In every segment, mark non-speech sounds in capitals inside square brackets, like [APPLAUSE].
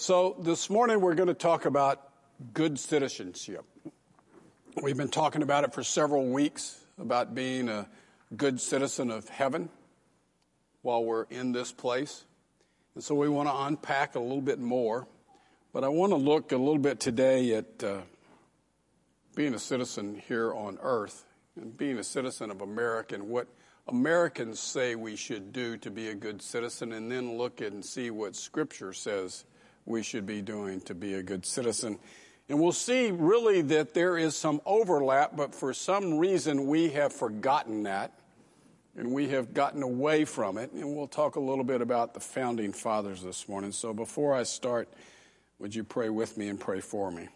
So, this morning we're going to talk about good citizenship. We've been talking about it for several weeks about being a good citizen of heaven while we're in this place. And so we want to unpack a little bit more. But I want to look a little bit today at uh, being a citizen here on earth and being a citizen of America and what Americans say we should do to be a good citizen, and then look and see what Scripture says we should be doing to be a good citizen. And we'll see really that there is some overlap, but for some reason we have forgotten that and we have gotten away from it. And we'll talk a little bit about the founding fathers this morning. So before I start, would you pray with me and pray for me?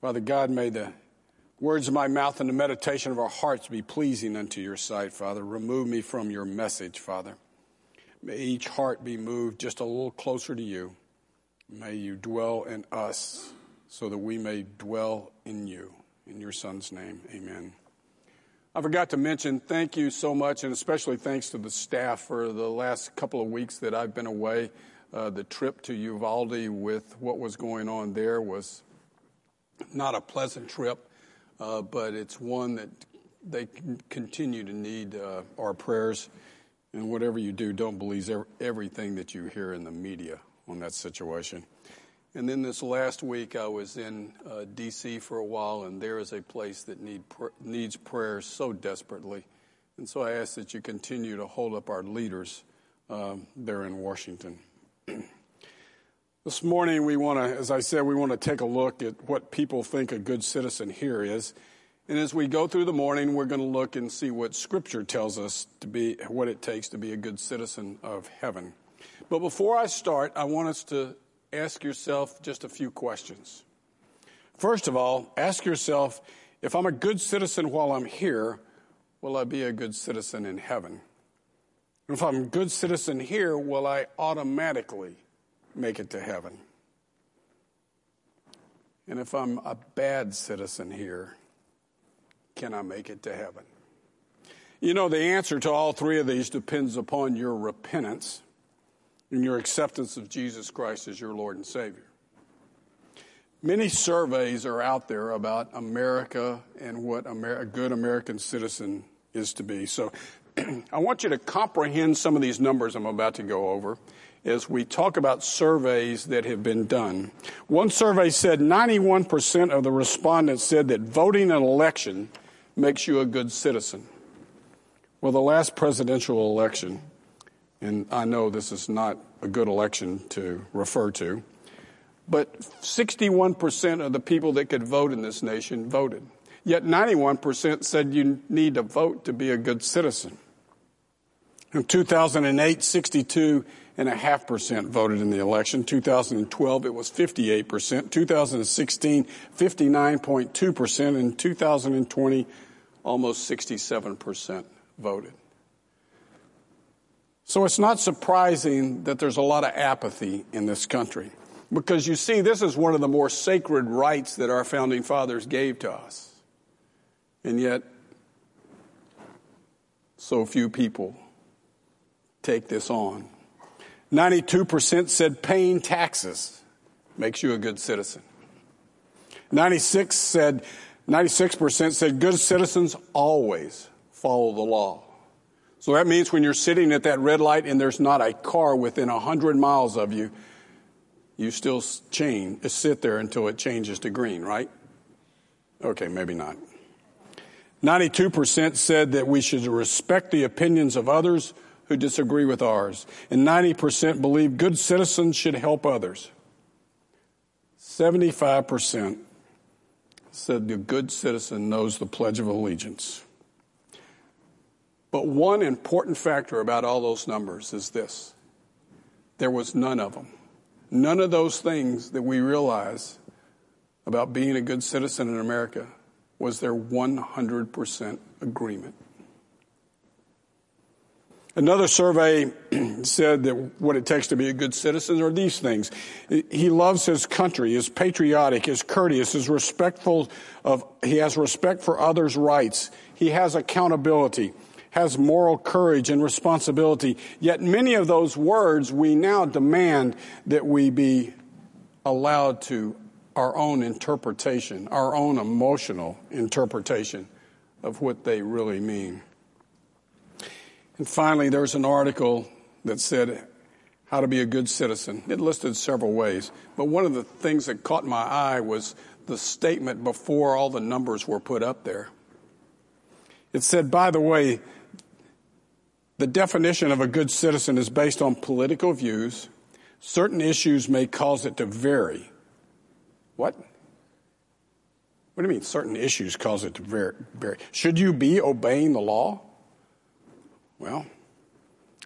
Father God, may the words of my mouth and the meditation of our hearts be pleasing unto your sight, Father. Remove me from your message, Father. May each heart be moved just a little closer to you. May you dwell in us so that we may dwell in you. In your Son's name, amen. I forgot to mention, thank you so much, and especially thanks to the staff for the last couple of weeks that I've been away. Uh, the trip to Uvalde with what was going on there was not a pleasant trip, uh, but it's one that they continue to need uh, our prayers. And whatever you do, don't believe everything that you hear in the media on that situation. And then this last week, I was in uh, D.C. for a while, and there is a place that need pr- needs prayer so desperately. And so I ask that you continue to hold up our leaders um, there in Washington. [CLEARS THROAT] this morning, we want to, as I said, we want to take a look at what people think a good citizen here is. And as we go through the morning, we're going to look and see what Scripture tells us to be, what it takes to be a good citizen of heaven. But before I start, I want us to ask yourself just a few questions. First of all, ask yourself if I'm a good citizen while I'm here, will I be a good citizen in heaven? And if I'm a good citizen here, will I automatically make it to heaven? And if I'm a bad citizen here, can I make it to heaven? You know, the answer to all three of these depends upon your repentance in your acceptance of Jesus Christ as your Lord and Savior. Many surveys are out there about America and what a good American citizen is to be. So [CLEARS THROAT] I want you to comprehend some of these numbers I'm about to go over as we talk about surveys that have been done. One survey said 91% of the respondents said that voting an election makes you a good citizen. Well, the last presidential election, and I know this is not a good election to refer to, but 61% of the people that could vote in this nation voted. Yet 91% said you need to vote to be a good citizen. In 2008, 62.5% voted in the election. 2012, it was 58%. 2016, 59.2%. In 2020, almost 67% voted. So it's not surprising that there's a lot of apathy in this country. Because you see, this is one of the more sacred rights that our founding fathers gave to us. And yet, so few people take this on. 92% said paying taxes makes you a good citizen. 96 said 96% said good citizens always follow the law. So that means when you're sitting at that red light and there's not a car within 100 miles of you, you still chain, uh, sit there until it changes to green, right? Okay, maybe not. 92% said that we should respect the opinions of others who disagree with ours. And 90% believe good citizens should help others. 75% said the good citizen knows the Pledge of Allegiance. But one important factor about all those numbers is this there was none of them. None of those things that we realize about being a good citizen in America was there 100% agreement. Another survey [CLEARS THROAT] said that what it takes to be a good citizen are these things. He loves his country, is patriotic, is courteous, is respectful of, he has respect for others' rights. He has accountability has moral courage and responsibility. Yet many of those words we now demand that we be allowed to our own interpretation, our own emotional interpretation of what they really mean. And finally, there's an article that said how to be a good citizen. It listed several ways, but one of the things that caught my eye was the statement before all the numbers were put up there. It said, by the way, the definition of a good citizen is based on political views. Certain issues may cause it to vary. What? What do you mean certain issues cause it to vary? Should you be obeying the law? Well,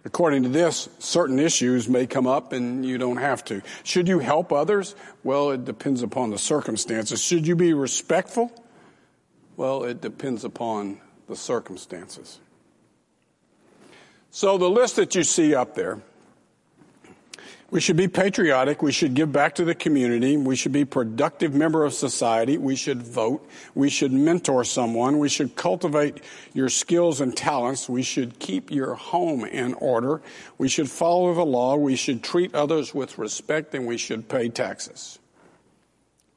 according to this, certain issues may come up and you don't have to. Should you help others? Well, it depends upon the circumstances. Should you be respectful? Well, it depends upon the circumstances. So the list that you see up there, we should be patriotic. We should give back to the community. We should be productive member of society. We should vote. We should mentor someone. We should cultivate your skills and talents. We should keep your home in order. We should follow the law. We should treat others with respect and we should pay taxes.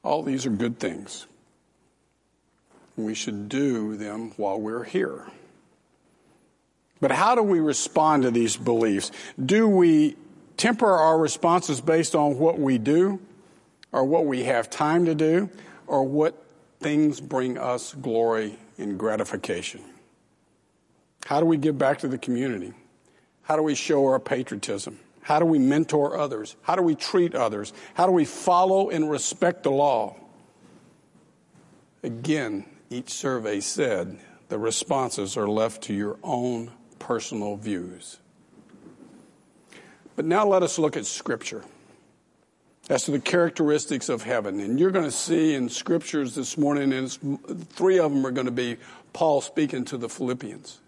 All these are good things. We should do them while we're here. But how do we respond to these beliefs? Do we temper our responses based on what we do, or what we have time to do, or what things bring us glory and gratification? How do we give back to the community? How do we show our patriotism? How do we mentor others? How do we treat others? How do we follow and respect the law? Again, each survey said the responses are left to your own personal views. But now let us look at Scripture as to the characteristics of heaven. And you're going to see in Scriptures this morning, and three of them are going to be Paul speaking to the Philippians.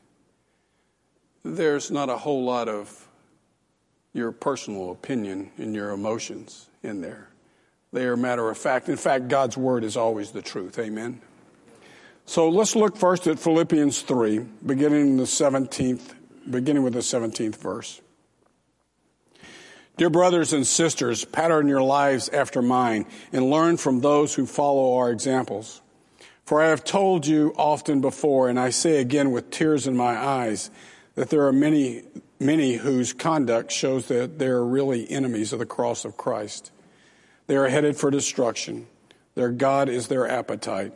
There's not a whole lot of your personal opinion and your emotions in there. They are matter of fact. In fact, God's word is always the truth. Amen. So let's look first at Philippians 3, beginning the 17th, beginning with the 17th verse. Dear brothers and sisters, pattern your lives after mine and learn from those who follow our examples. For I have told you often before, and I say again with tears in my eyes, that there are many, many whose conduct shows that they are really enemies of the cross of Christ. They are headed for destruction. Their God is their appetite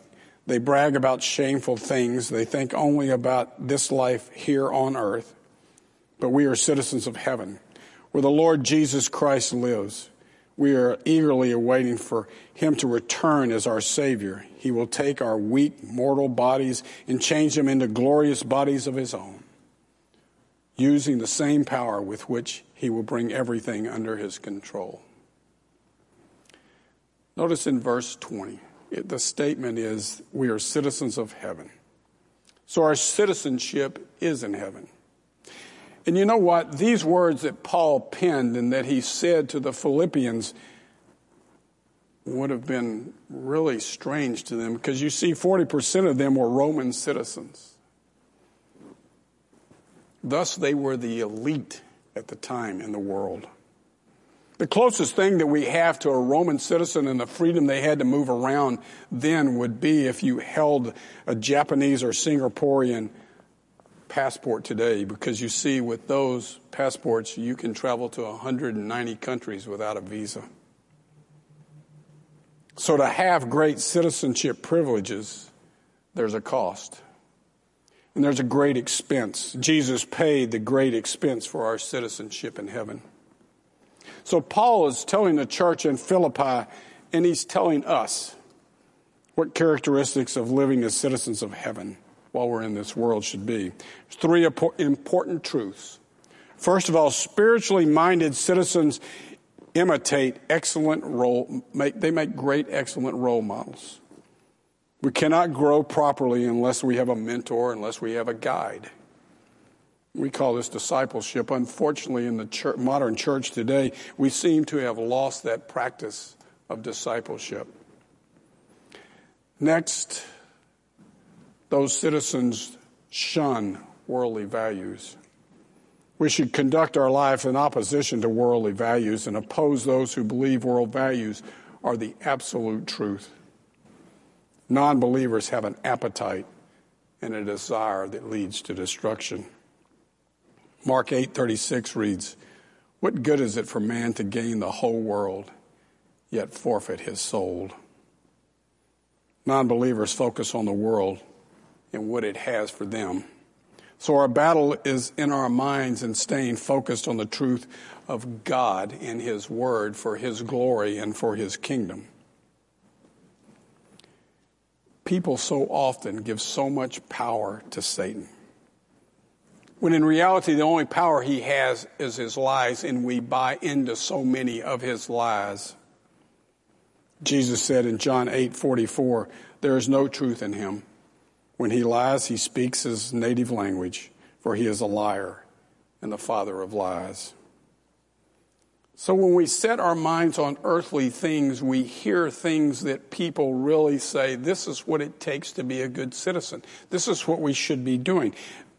they brag about shameful things. They think only about this life here on earth. But we are citizens of heaven, where the Lord Jesus Christ lives. We are eagerly awaiting for him to return as our Savior. He will take our weak, mortal bodies and change them into glorious bodies of his own, using the same power with which he will bring everything under his control. Notice in verse 20 the statement is we are citizens of heaven. So our citizenship is in heaven. And you know what? These words that Paul penned and that he said to the Philippians would have been really strange to them because you see, 40% of them were Roman citizens. Thus, they were the elite at the time in the world. The closest thing that we have to a Roman citizen and the freedom they had to move around then would be if you held a Japanese or Singaporean passport today, because you see, with those passports, you can travel to 190 countries without a visa. So, to have great citizenship privileges, there's a cost. And there's a great expense. Jesus paid the great expense for our citizenship in heaven. So Paul is telling the church in Philippi, and he's telling us what characteristics of living as citizens of heaven while we're in this world should be. Three important truths. First of all, spiritually minded citizens imitate excellent role, make, they make great, excellent role models. We cannot grow properly unless we have a mentor, unless we have a guide. We call this discipleship. Unfortunately, in the church, modern church today, we seem to have lost that practice of discipleship. Next, those citizens shun worldly values. We should conduct our life in opposition to worldly values and oppose those who believe world values are the absolute truth. Non believers have an appetite and a desire that leads to destruction. Mark 8:36 reads, "What good is it for man to gain the whole world yet forfeit his soul?" Non-believers focus on the world and what it has for them. So our battle is in our minds and staying focused on the truth of God and his word for his glory and for his kingdom. People so often give so much power to Satan when in reality the only power he has is his lies, and we buy into so many of his lies. Jesus said in John 8 44, There is no truth in him. When he lies, he speaks his native language, for he is a liar and the father of lies. So when we set our minds on earthly things, we hear things that people really say, this is what it takes to be a good citizen. This is what we should be doing.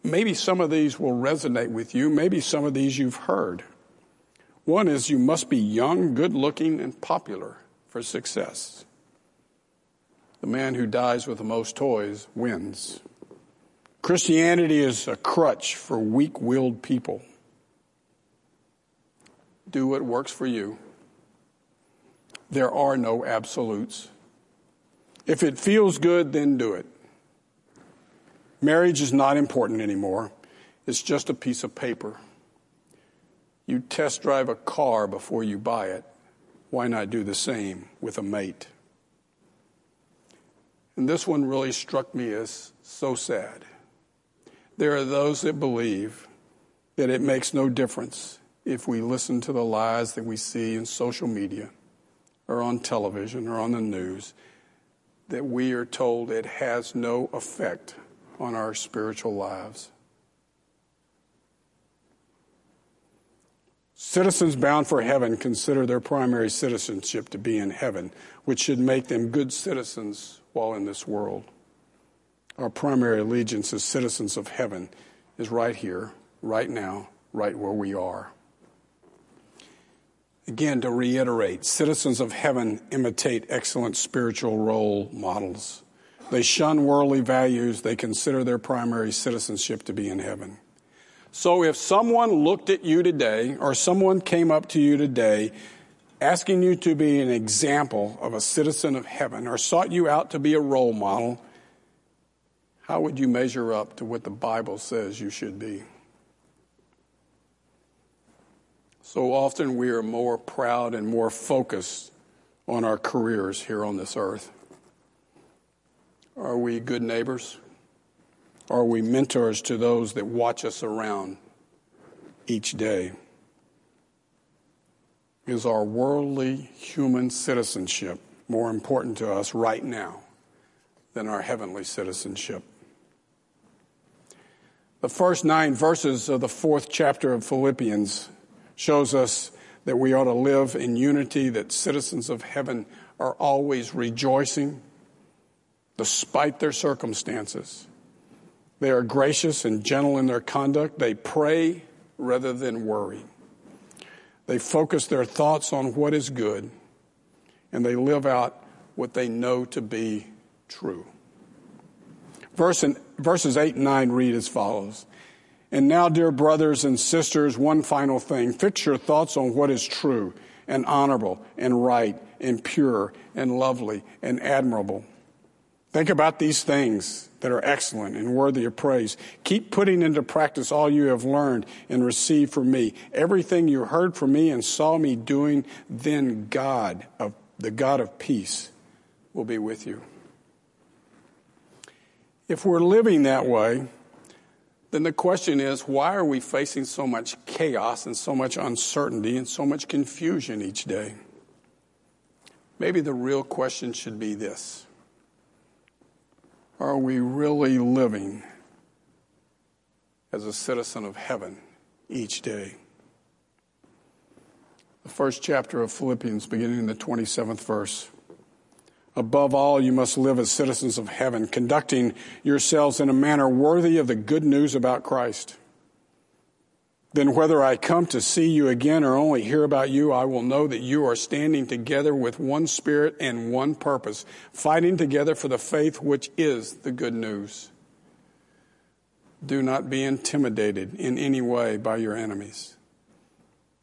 Maybe some of these will resonate with you. Maybe some of these you've heard. One is you must be young, good looking, and popular for success. The man who dies with the most toys wins. Christianity is a crutch for weak willed people. Do what works for you. There are no absolutes. If it feels good, then do it. Marriage is not important anymore. It's just a piece of paper. You test drive a car before you buy it. Why not do the same with a mate? And this one really struck me as so sad. There are those that believe that it makes no difference if we listen to the lies that we see in social media or on television or on the news, that we are told it has no effect on our spiritual lives. Citizens bound for heaven consider their primary citizenship to be in heaven, which should make them good citizens while in this world. Our primary allegiance as citizens of heaven is right here, right now, right where we are. Again, to reiterate, citizens of heaven imitate excellent spiritual role models. They shun worldly values. They consider their primary citizenship to be in heaven. So if someone looked at you today or someone came up to you today asking you to be an example of a citizen of heaven or sought you out to be a role model, how would you measure up to what the Bible says you should be? So often we are more proud and more focused on our careers here on this earth. Are we good neighbors? Are we mentors to those that watch us around each day? Is our worldly human citizenship more important to us right now than our heavenly citizenship? The first nine verses of the fourth chapter of Philippians shows us that we ought to live in unity, that citizens of heaven are always rejoicing despite their circumstances. They are gracious and gentle in their conduct. They pray rather than worry. They focus their thoughts on what is good, and they live out what they know to be true. Verse in, verses 8 and 9 read as follows And now, dear brothers and sisters, one final thing. Fix your thoughts on what is true and honorable and right and pure and lovely and admirable. Think about these things that are excellent and worthy of praise. Keep putting into practice all you have learned and received from me. Everything you heard from me and saw me doing, then God, of, the God of peace, will be with you. If we're living that way, then the question is why are we facing so much chaos and so much uncertainty and so much confusion each day? Maybe the real question should be this are we really living as a citizen of heaven each day? The first chapter of Philippians, beginning in the 27th verse. Above all, you must live as citizens of heaven, conducting yourselves in a manner worthy of the good news about Christ. Then whether I come to see you again or only hear about you, I will know that you are standing together with one spirit and one purpose, fighting together for the faith which is the good news. Do not be intimidated in any way by your enemies.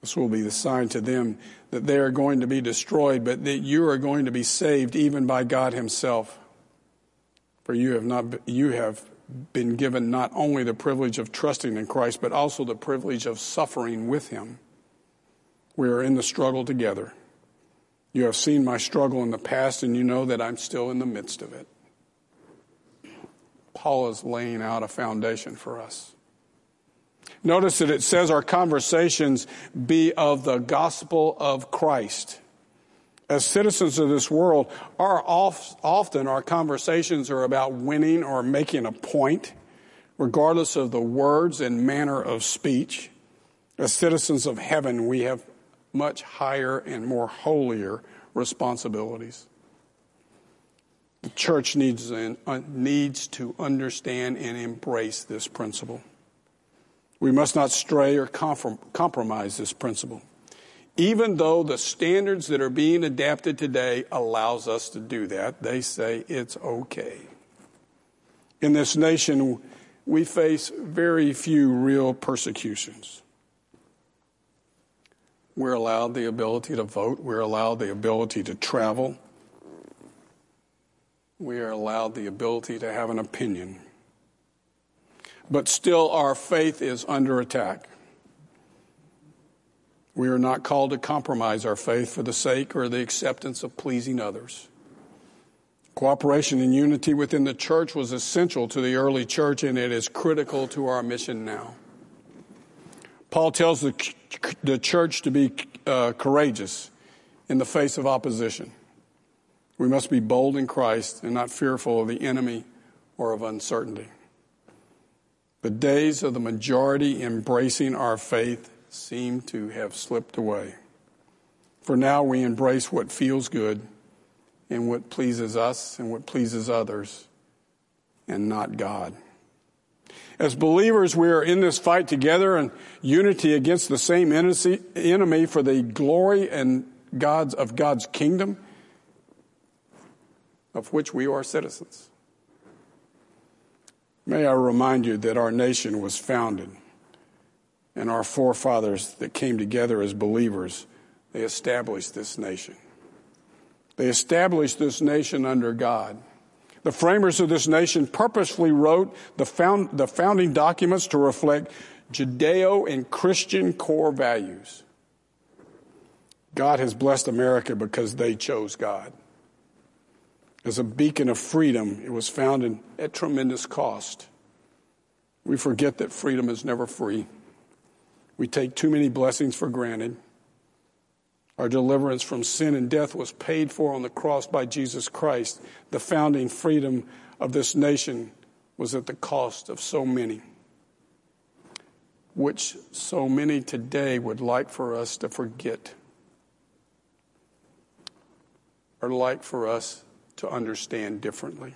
This will be the sign to them that they are going to be destroyed, but that you are going to be saved even by God Himself. For you have not you have been given not only the privilege of trusting in Christ, but also the privilege of suffering with Him. We are in the struggle together. You have seen my struggle in the past, and you know that I'm still in the midst of it. Paul is laying out a foundation for us. Notice that it says our conversations be of the gospel of Christ. As citizens of this world, our often our conversations are about winning or making a point, regardless of the words and manner of speech. As citizens of heaven, we have much higher and more holier responsibilities. The church needs, uh, needs to understand and embrace this principle. We must not stray or compromise this principle. Even though the standards that are being adapted today allows us to do that, they say it's okay. In this nation, we face very few real persecutions. We're allowed the ability to vote. We're allowed the ability to travel. We are allowed the ability to have an opinion but still our faith is under attack. We are not called to compromise our faith for the sake or the acceptance of pleasing others. Cooperation and unity within the church was essential to the early church, and it is critical to our mission now. Paul tells the, the church to be uh, courageous in the face of opposition. We must be bold in Christ and not fearful of the enemy or of uncertainty. The days of the majority embracing our faith seem to have slipped away. For now, we embrace what feels good and what pleases us and what pleases others, and not God. As believers, we are in this fight together in unity against the same enemy for the glory and God's of God's kingdom, of which we are citizens. May I remind you that our nation was founded and our forefathers that came together as believers, they established this nation. They established this nation under God. The framers of this nation purposefully wrote the, found, the founding documents to reflect Judeo and Christian core values. God has blessed America because they chose God. As a beacon of freedom, it was founded at tremendous cost. We forget that freedom is never free. We take too many blessings for granted. Our deliverance from sin and death was paid for on the cross by Jesus Christ. The founding freedom of this nation was at the cost of so many, which so many today would like for us to forget, or like for us to understand differently.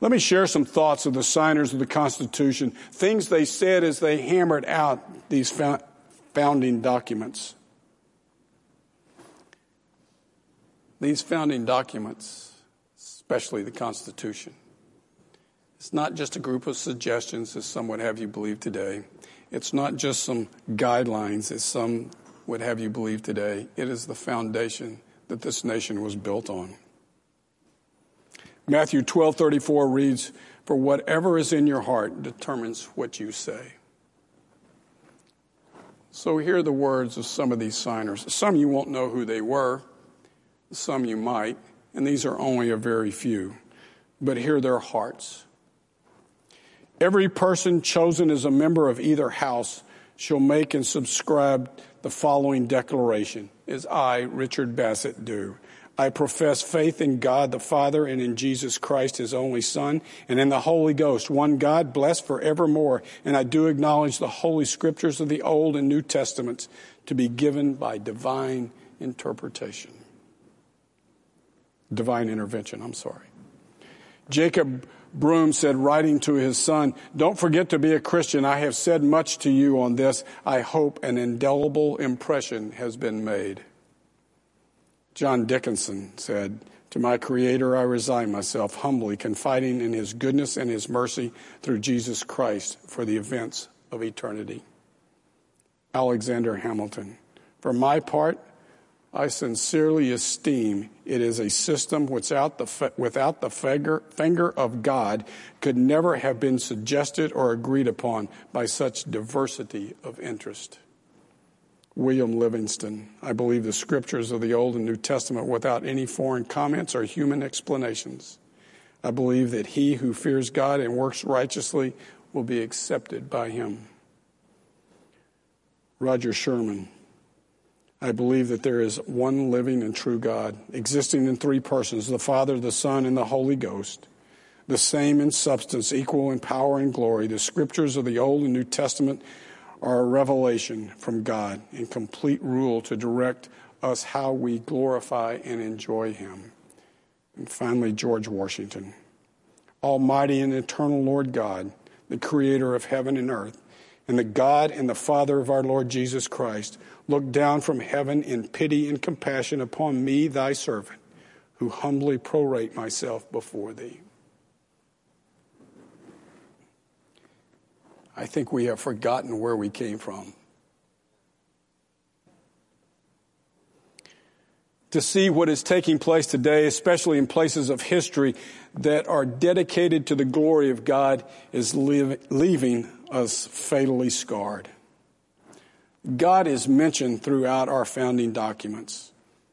Let me share some thoughts of the signers of the Constitution, things they said as they hammered out these founding documents. These founding documents, especially the Constitution, it's not just a group of suggestions, as some would have you believe today. It's not just some guidelines, as some would have you believe today. It is the foundation that this nation was built on. Matthew 12:34 reads, "For whatever is in your heart determines what you say." So here are the words of some of these signers. Some you won't know who they were, some you might, and these are only a very few. But hear their hearts. Every person chosen as a member of either house shall make and subscribe the following declaration, as I, Richard Bassett, do. I profess faith in God the Father and in Jesus Christ, his only Son, and in the Holy Ghost, one God, blessed forevermore. And I do acknowledge the Holy Scriptures of the Old and New Testaments to be given by divine interpretation. Divine intervention, I'm sorry. Jacob Broom said, writing to his son, Don't forget to be a Christian. I have said much to you on this. I hope an indelible impression has been made. John Dickinson said, To my Creator I resign myself humbly, confiding in His goodness and His mercy through Jesus Christ for the events of eternity. Alexander Hamilton. For my part, I sincerely esteem it is a system without the, without the finger, finger of God could never have been suggested or agreed upon by such diversity of interest. William Livingston. I believe the scriptures of the Old and New Testament without any foreign comments or human explanations. I believe that he who fears God and works righteously will be accepted by him. Roger Sherman. I believe that there is one living and true God, existing in three persons the Father, the Son, and the Holy Ghost, the same in substance, equal in power and glory. The scriptures of the Old and New Testament are a revelation from God in complete rule to direct us how we glorify and enjoy Him. And finally, George Washington. Almighty and eternal Lord God, the creator of heaven and earth, and the God and the Father of our Lord Jesus Christ, look down from heaven in pity and compassion upon me, thy servant, who humbly prorate myself before thee. I think we have forgotten where we came from. To see what is taking place today, especially in places of history that are dedicated to the glory of God, is leaving us fatally scarred. God is mentioned throughout our founding documents.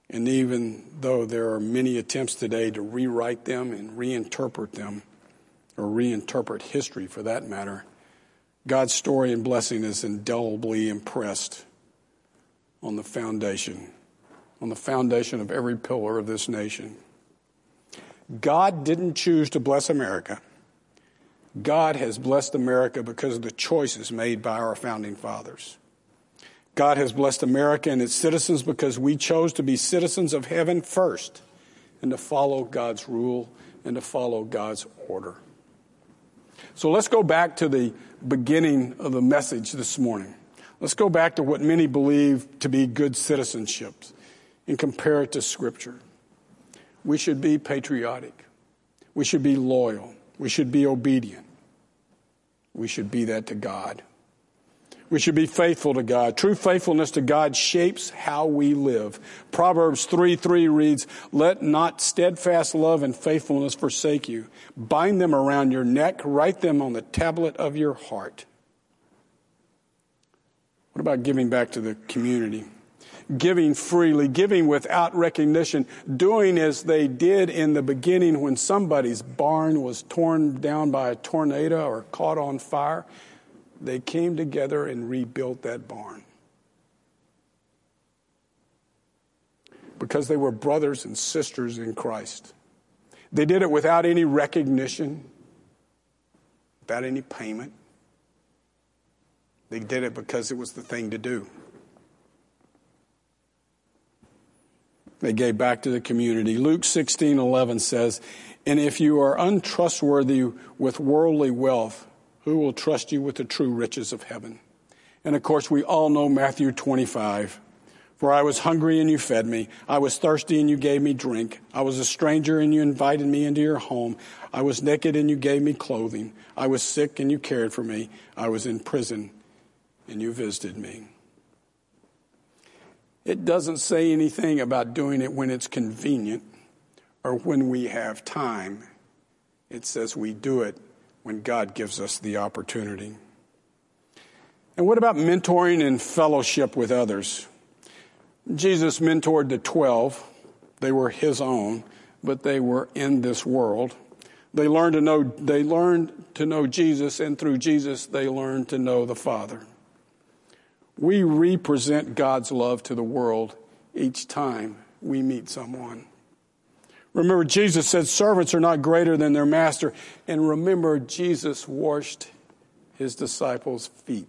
And even though there are many attempts today to rewrite them and reinterpret them, or reinterpret history for that matter, God's story and blessing is indelibly impressed on the foundation, on the foundation of every pillar of this nation. God didn't choose to bless America. God has blessed America because of the choices made by our founding fathers. God has blessed America and its citizens because we chose to be citizens of heaven first and to follow God's rule and to follow God's order. So let's go back to the beginning of the message this morning. Let's go back to what many believe to be good citizenship and compare it to Scripture. We should be patriotic. We should be loyal. We should be obedient. We should be that to God. We should be faithful to God. True faithfulness to God shapes how we live. Proverbs 3 3 reads, Let not steadfast love and faithfulness forsake you. Bind them around your neck, write them on the tablet of your heart. What about giving back to the community? Giving freely, giving without recognition, doing as they did in the beginning when somebody's barn was torn down by a tornado or caught on fire they came together and rebuilt that barn. Because they were brothers and sisters in Christ. They did it without any recognition, without any payment. They did it because it was the thing to do. They gave back to the community. Luke 16 11 says, And if you are untrustworthy with worldly wealth, who will trust you with the true riches of heaven? And of course, we all know Matthew 25. For I was hungry and you fed me. I was thirsty and you gave me drink. I was a stranger and you invited me into your home. I was naked and you gave me clothing. I was sick and you cared for me. I was in prison and you visited me. It doesn't say anything about doing it when it's convenient or when we have time. It says we do it when God gives us the opportunity. And what about mentoring and fellowship with others? Jesus mentored the 12. They were his own, but they were in this world. They learned to know they learned to know Jesus and through Jesus they learned to know the Father. We represent God's love to the world each time we meet someone. Remember, Jesus said servants are not greater than their master. And remember, Jesus washed his disciples' feet.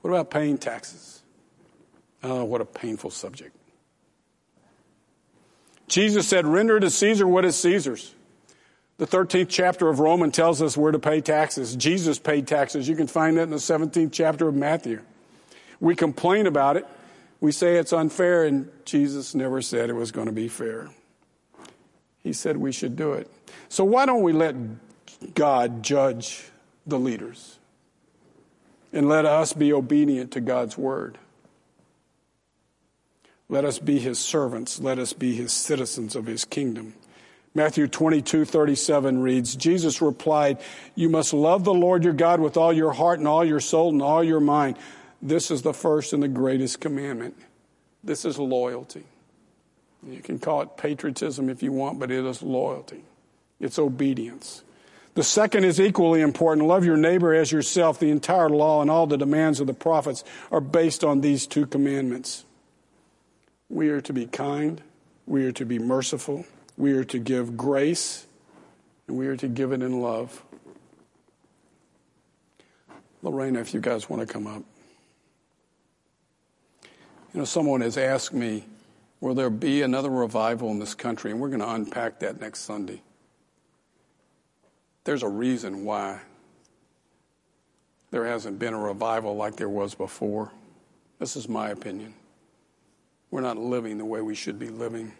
What about paying taxes? Oh, what a painful subject. Jesus said, Render to Caesar what is Caesar's. The 13th chapter of Romans tells us where to pay taxes. Jesus paid taxes. You can find that in the 17th chapter of Matthew. We complain about it. We say it's unfair, and Jesus never said it was going to be fair. He said we should do it. So why don't we let God judge the leaders? And let us be obedient to God's word. Let us be his servants. Let us be his citizens of his kingdom. Matthew 22, 37 reads, Jesus replied, You must love the Lord your God with all your heart and all your soul and all your mind. This is the first and the greatest commandment. This is loyalty. You can call it patriotism if you want, but it is loyalty. It's obedience. The second is equally important. Love your neighbor as yourself. The entire law and all the demands of the prophets are based on these two commandments. We are to be kind. We are to be merciful. We are to give grace. And we are to give it in love. Lorena, if you guys want to come up. You know, someone has asked me, will there be another revival in this country? And we're going to unpack that next Sunday. There's a reason why there hasn't been a revival like there was before. This is my opinion. We're not living the way we should be living.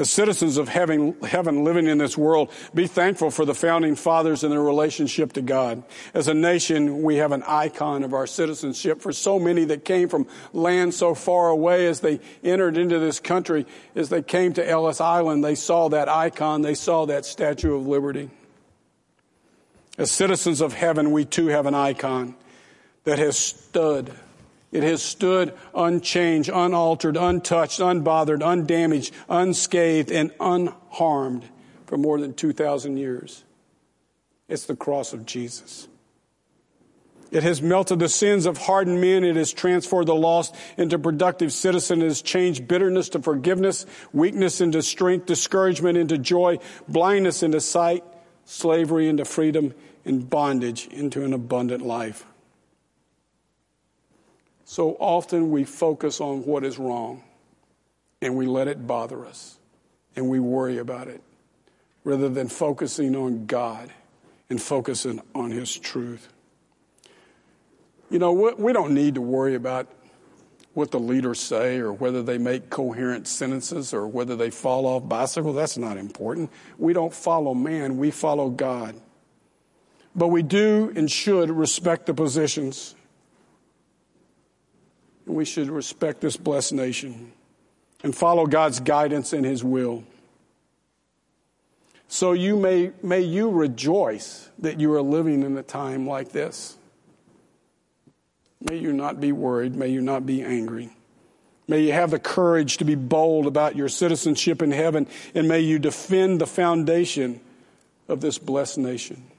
As citizens of heaven, heaven living in this world, be thankful for the founding fathers and their relationship to God. As a nation, we have an icon of our citizenship for so many that came from land so far away as they entered into this country. As they came to Ellis Island, they saw that icon, they saw that Statue of Liberty. As citizens of heaven, we too have an icon that has stood it has stood unchanged, unaltered, untouched, unbothered, undamaged, unscathed, and unharmed for more than 2,000 years. It's the cross of Jesus. It has melted the sins of hardened men. It has transformed the lost into productive citizens. It has changed bitterness to forgiveness, weakness into strength, discouragement into joy, blindness into sight, slavery into freedom, and bondage into an abundant life. So often we focus on what is wrong and we let it bother us and we worry about it rather than focusing on God and focusing on His truth. You know, we don't need to worry about what the leaders say or whether they make coherent sentences or whether they fall off bicycles. That's not important. We don't follow man, we follow God. But we do and should respect the positions and we should respect this blessed nation and follow God's guidance and His will. So you may, may you rejoice that you are living in a time like this. May you not be worried. May you not be angry. May you have the courage to be bold about your citizenship in heaven, and may you defend the foundation of this blessed nation.